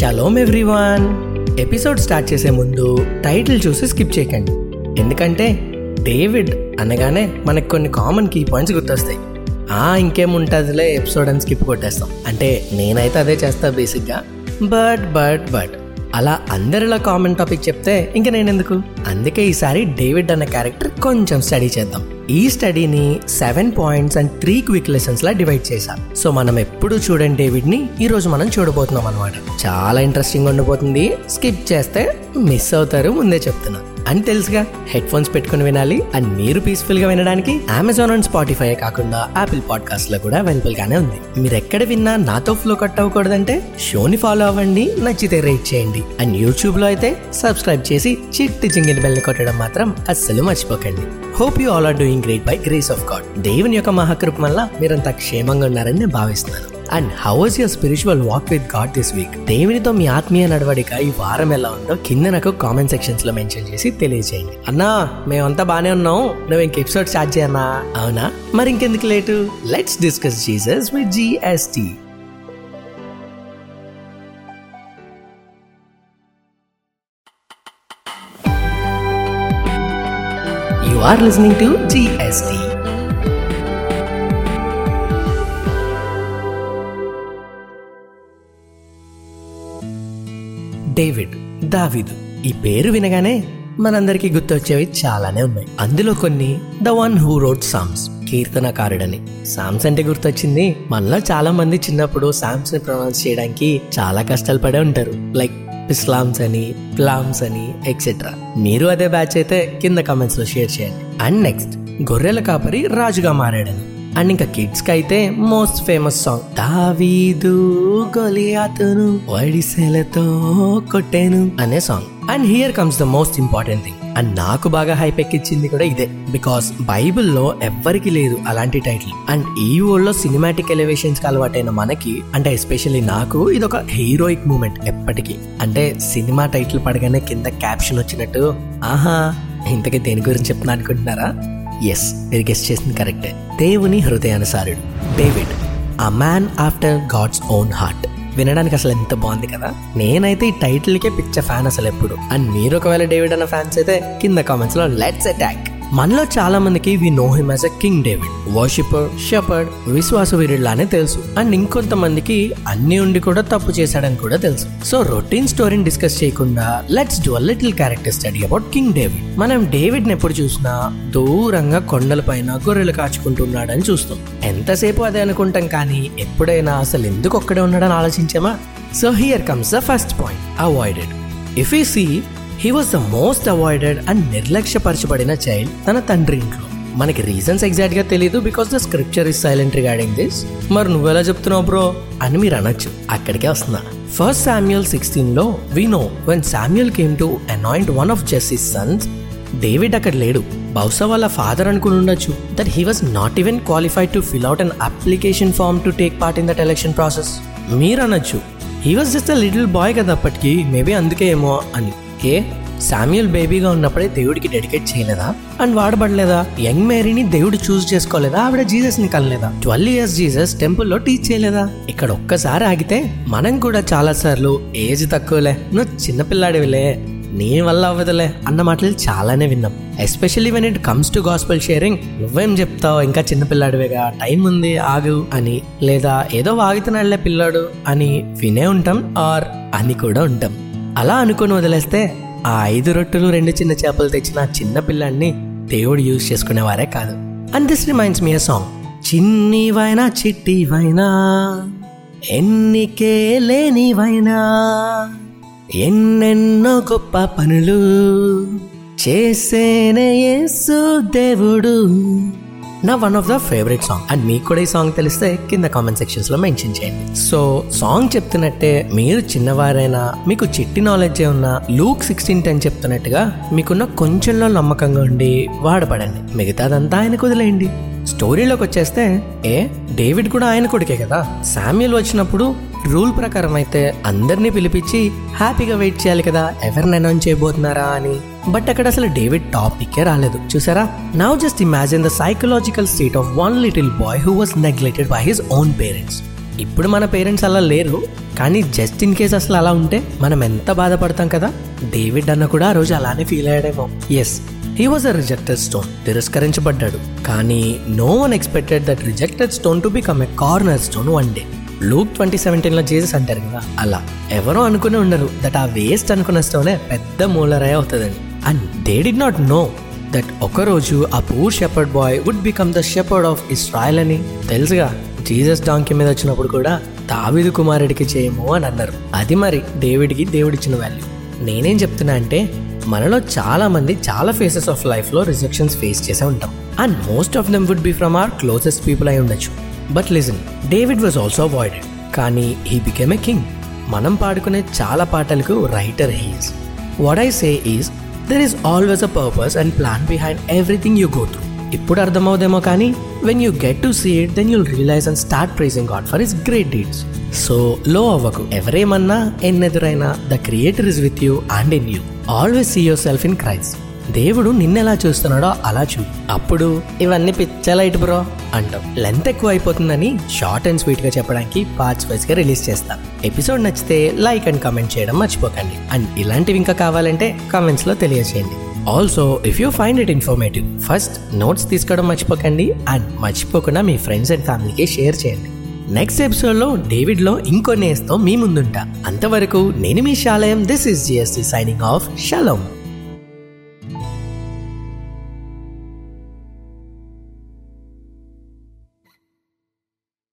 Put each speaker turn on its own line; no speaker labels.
Shalom everyone episode start చేసే ముందు title చూసి స్కిప్ చేయకండి. ఎందుకంటే డేవిడ్ అనగానే మనకు కొన్ని కామన్ కీ పాయింట్స్ గుర్తొస్తాయి. ఆ ఇంకేముంటుందిలే ఎపిసోడ్ అని స్కిప్ కొట్టేస్తాం. అంటే నేనైతే అదే చేస్తా బేసిక్గా బట్ బట్ బట్ అలా అందరిలా కామన్ టాపిక్ చెప్తే ఇంక నేను ఎందుకు అందుకే ఈసారి డేవిడ్ అన్న క్యారెక్టర్ కొంచెం స్టడీ చేద్దాం. ఈ స్టడీని seven points and three quick lessons law divide చేశాం. సో మనం ఎప్పుడు చూడండి డేవిడ్ని ఈ రోజు మనం చూడబోతున్నాం అనమాట చాలా ఇంట్రెస్టింగ్ ఉండబోతుంది స్కిప్ చేస్తే మిస్ అవుతారు ముందే చెప్తున్నాను అని తెలుసుగా. హెడ్ ఫోన్స్ పెట్టుకుని వినాలి అండ్ మీరు పీస్ఫుల్గా వినడానికి అమెజాన్ అండ్ స్పాటిఫై కాకుండా యాపిల్ పాడ్కాస్ట్లో కూడా అవైలబుల్ గానే ఉంది. మీరు ఎక్కడ విన్నా నాతో ఫ్లో కట్ అవ్వకూడదంటే షోని ఫాలో అవ్వండి నచ్చితే రేట్ చేయండి. అండ్ యూట్యూబ్లో అయితే సబ్స్క్రైబ్ చేసి చిట్టి చింగిని బెల్ని కొట్టడం మాత్రం అస్సలు మర్చిపోకండి. Hope you all are doing great by grace of God దేవుని యొక్క మహాకృప వల్ల మీరంతా క్షేమంగా ఉన్నారని నేను భావిస్తున్నాను. And how is your spiritual walk with God this week దేవునితో మీ ఆత్మీయ నడవడిక ఈ వారం ఎలా ఉందో కింద నాకు కామెంట్ సెక్షన్స్లో మెన్షన్ చేసి తెలియజేయండి. అన్నా మేమంతా బానే ఉన్నాం. నువ్వు ఇంక ఎపిసోడ్ స్టార్ట్ చేయన్నా అవునా? మరి ఇంకెందుకు late? Let's discuss Jesus with GST You are listening to GST. David దావిదు. ఈ పేరు వినగానే మనందరికీ గుర్తొచ్చేవి చాలానే ఉన్నాయి. అందులో కొన్ని the one who wrote psalms కీర్తనకారుడని. Psalms అంటే గుర్తొచ్చింది మనలో చాలా మంది చిన్నప్పుడు సామ్స్ని ప్రొనౌన్స్ చేయడానికి చాలా కష్టాలు పడే ఉంటారు. లైక్ పిస్లామ్స్ అని ప్లామ్స్ అని ఎక్సెట్రా మీరు అదే బ్యాచ్ అయితే కింద కమెంట్స్లో షేర్ చేయండి. అండ్ నెక్స్ట్ గొర్రెల కాపరి రాజుగా మారాడని. అండ్ ఇంకా కిడ్స్కి అయితే మోస్ట్ ఫేమస్ సాంగ్ దావీదు గొలియాతును వడిసెలతో కొట్టేను అనే song and here comes the most important thing and నాకు బాగా హైప్ ఎక్కించింది కూడా ఇదే. బికాస్ బైబిల్లో ఎవ్వరికి లేదు అలాంటి టైటిల్ అండ్ ఈ ఊళ్ళో లో సినిమాటిక్ ఎలివేషన్స్కి అలవాటైన మనకి అంటే ఎస్పెషల్లీ నాకు ఇది ఒక హీరోయిక్ మూమెంట్ ఎప్పటికీ. అంటే సినిమా టైటిల్ పడగానే కింద క్యాప్షన్ వచ్చినట్టు ఆహా ఇంతకీ దేని గురించి చెప్తున్నా అనుకుంటున్నారా? ఎస్ మీరు గెస్ట్ చేసింది కరెక్టే దేవుని హృదయానుసారుడు. David a man after God's own heart వినడానికి అసలు ఎంత బాగుంది కదా? నేనైతే ఈ టైటిల్కే పిక్చర్ ఫ్యాన్ అసలు ఎప్పుడు. అండ్ మీరు ఒకవేళ డేవిడ్ అన్న ఫ్యాన్స్ అయితే కింద కామెంట్స్లో లెట్స్ అటాక్ మనలో చాలా మందికి we know him as a king David worshipper shepherd విశ్వాస వీరుడిలానే తెలుసు. అండ్ ఇంకొంతమందికి అన్ని ఉండి కూడా తప్పు చేశాడని కూడా తెలుసు. సో రొటీన్ స్టోరీని డిస్కస్ చేయకుండా let's do a little character study about king David మనం డేవిడ్ని ఎప్పుడు చూసినా దూరంగా కొండల పైన గొర్రెలు కాచుకుంటున్నాడని చూస్తాం. ఎంతసేపు అదే అనుకుంటాం కానీ ఎప్పుడైనా అసలు ఎందుకు ఒక్కడే ఉన్నాడని ఆలోచించామా? So here comes the first point avoided if you see he was the most avoided and నిర్లక్ష్యపరచబడిన child తన తండ్రి ఇంట్లో. మనకి రీజన్స్ ఎగ్జాక్ట్గా తెలియదు because the scripture is silent regarding this మరి నువ్వెలా చెప్తున్నావు బ్రో అని మీరు అనొచ్చు. అక్కడికే వస్తున్నా. ఫస్ట్ శామ్యుయల్ సిక్స్టీన్లో we know when Samuel came to anoint one of justice sons David అక్కడ లేడు. బహుశా వాళ్ళ ఫాదర్ అనుకుని ఉండొచ్చు that he was not even qualified to fill out an application form to take part in that election process మీరు అనొచ్చు. He was just a little boy కదా అప్పటికి మేబీ అందుకే ఏమో అని. అందుకే శామ్యుల్ బేబీగా ఉన్నప్పుడే దేవుడికి డెడికేట్ చేయలేదా? అండ్ వాడబడలేదా? యంగ్ మేరీని దేవుడు చూస్ చేసుకోలేదా? ఆవిడ జీసస్ని కనలేదా? ట్వెల్వ్ ఇయర్స్ జీసస్ టెంపుల్లో టీచ్ చేయలేదా? ఇక్కడ ఒక్కసారి ఆగితే మనం కూడా చాలా సార్లు ఏజ్ తక్కువలే. నువ్వు చిన్నపిల్లాడివిలే నీ వల్ల అవ్వదులే అన్న మాటలు చాలానే విన్నాం. Especially when it comes to gospel sharing నువ్వేం చెప్తావు? ఇంకా చిన్నపిల్లాడివేగా టైం ఉంది ఆగు అని లేదా ఏదో వాగుతున్నాడులే పిల్లాడు అని వినే ఉంటాం ఆర్ అని కూడా ఉంటాం. అలా అనుకుని వదిలేస్తే ఆ ఐదు రొట్టెలు రెండు చిన్న చేపలు తెచ్చిన చిన్న పిల్లాన్ని దేవుడు యూజ్ చేసుకునేవారే కాదు. And this reminds me song చిన్నివైనా చిట్టివైనా ఎన్నికే లేనివైనా ఎన్నెన్నో గొప్ప పనులు చేసేనే యేసు దేవుడు. నా one of the favourite song and మీకు కూడా ఈ సాంగ్ తెలిస్తే కింద కామెంట్ సెక్షన్స్లో మెన్షన్ చేయండి సో సాంగ్ చెప్తున్నట్టే మీరు చిన్నవారైనా మీకు చిట్టి నాలెడ్జ్ ఉన్నా లూక్ సిక్స్టీన్ టెన్ చెప్తున్నట్టుగా మీకున్న కొంచెంలో నమ్మకంగా ఉండి వాడపడండి మిగతాదంతా ఆయన కుదిలేయండి స్టోరీలోకి వచ్చేస్తే ఏ డేవిడ్ కూడా ఆయన కొడుకే కదా? శామ్యుల్ వచ్చినప్పుడు రూల్ ప్రకారం అయితే అందరినీ పిలిపించి హ్యాపీగా వెయిట్ చేయాలి కదా ఎవరిని అనౌన్స్ చేయబోతున్నారా అని. బట్ అక్కడ అసలు డేవిడ్ టాపికే రాలేదు. చూసారా? Now just imagine the psychological state of one little boy who was neglected by his own parents ఇప్పుడు మన పేరెంట్స్ అలా లేరు కానీ జస్ట్ ఇన్ కేస్ అసలు అలా ఉంటే మనం ఎంత బాధపడతాం కదా? డేవిడ్ అన్న కూడా ఆ రోజు అలానే feel అయ్యాడేమో. Yes he was a rejected stone తిరస్కరించబడ్డాడు. కానీ no one expected that rejected stone to become a corner stone one day Luke twenty సెవెంటీన్లో జీసస్ అంటారు కదా అలా ఎవరో అనుకునే ఉండరు దట్ ఆ వేస్ట్ అనుకున్న స్టోనే పెద్ద మూలరాయ అవుతుందని. And they did not know that ఒకరోజు ఆ poor shepherd boy would become the shepherd of Israel అని. తెలుసుగా జీసస్ డాంకి మీద వచ్చినప్పుడు కూడా తావిదు కుమారుడికి చేయము అని అన్నారు. అది మరి దేవుడికి దేవుడిచ్చిన వాల్యూ నేనేం చెప్తున్నా అంటే మనలో చాలా మంది చాలా ఫేసెస్ ఆఫ్ లైఫ్లో రిజెక్షన్స్ ఫేస్ చేసే ఉంటాం. And most of them would be from our closest people అయి ఉండొచ్చు. But listen David was also avoided కానీ హీ బికెమ్ ఎ కింగ్ మనం పాడుకునే చాలా పాటలకు writer he's what I say is there is always a purpose and plan behind everything you go through ఇప్పుడు అర్థమవుదేమో కానీ when you get to see it then you'll realize and start praising God for his great deeds so low అవ్వకు. ఎవరేమన్నా ఎన్నెదురైనా the creator is with you and in you always see yourself in Christ దేవుడు నిన్నెలా చూస్తున్నాడో అలా చూ అప్పుడు ఇవన్నీ పిచ్చలైట్ bro అంటాం. Length ఎక్కువ అయిపోతుందని షార్ట్ అండ్ స్వీట్గా చెప్పడానికి పార్ట్స్ వైజ్గా రిలీజ్ చేస్తాం. ఎపిసోడ్ నచ్చితే లైక్ అండ్ కమెంట్ చేయడం మర్చిపోకండి. అండ్ ఇలాంటివి ఇంకా కావాలంటే కామెంట్స్లో తెలియజేయండి. Also if you find it informative first notes తీసుకోవడం మర్చిపోకండి. అండ్ మర్చిపోకుండా మీ ఫ్రెండ్స్ అండ్ ఫ్యామిలీకి షేర్ చేయండి. నెక్స్ట్ ఎపిసోడ్లో డేవిడ్లో ఇంకొన్ని వేస్తాం మీ ముందుంటా. అంతవరకు నేను మీ శాలయం. This is GST signing off shalom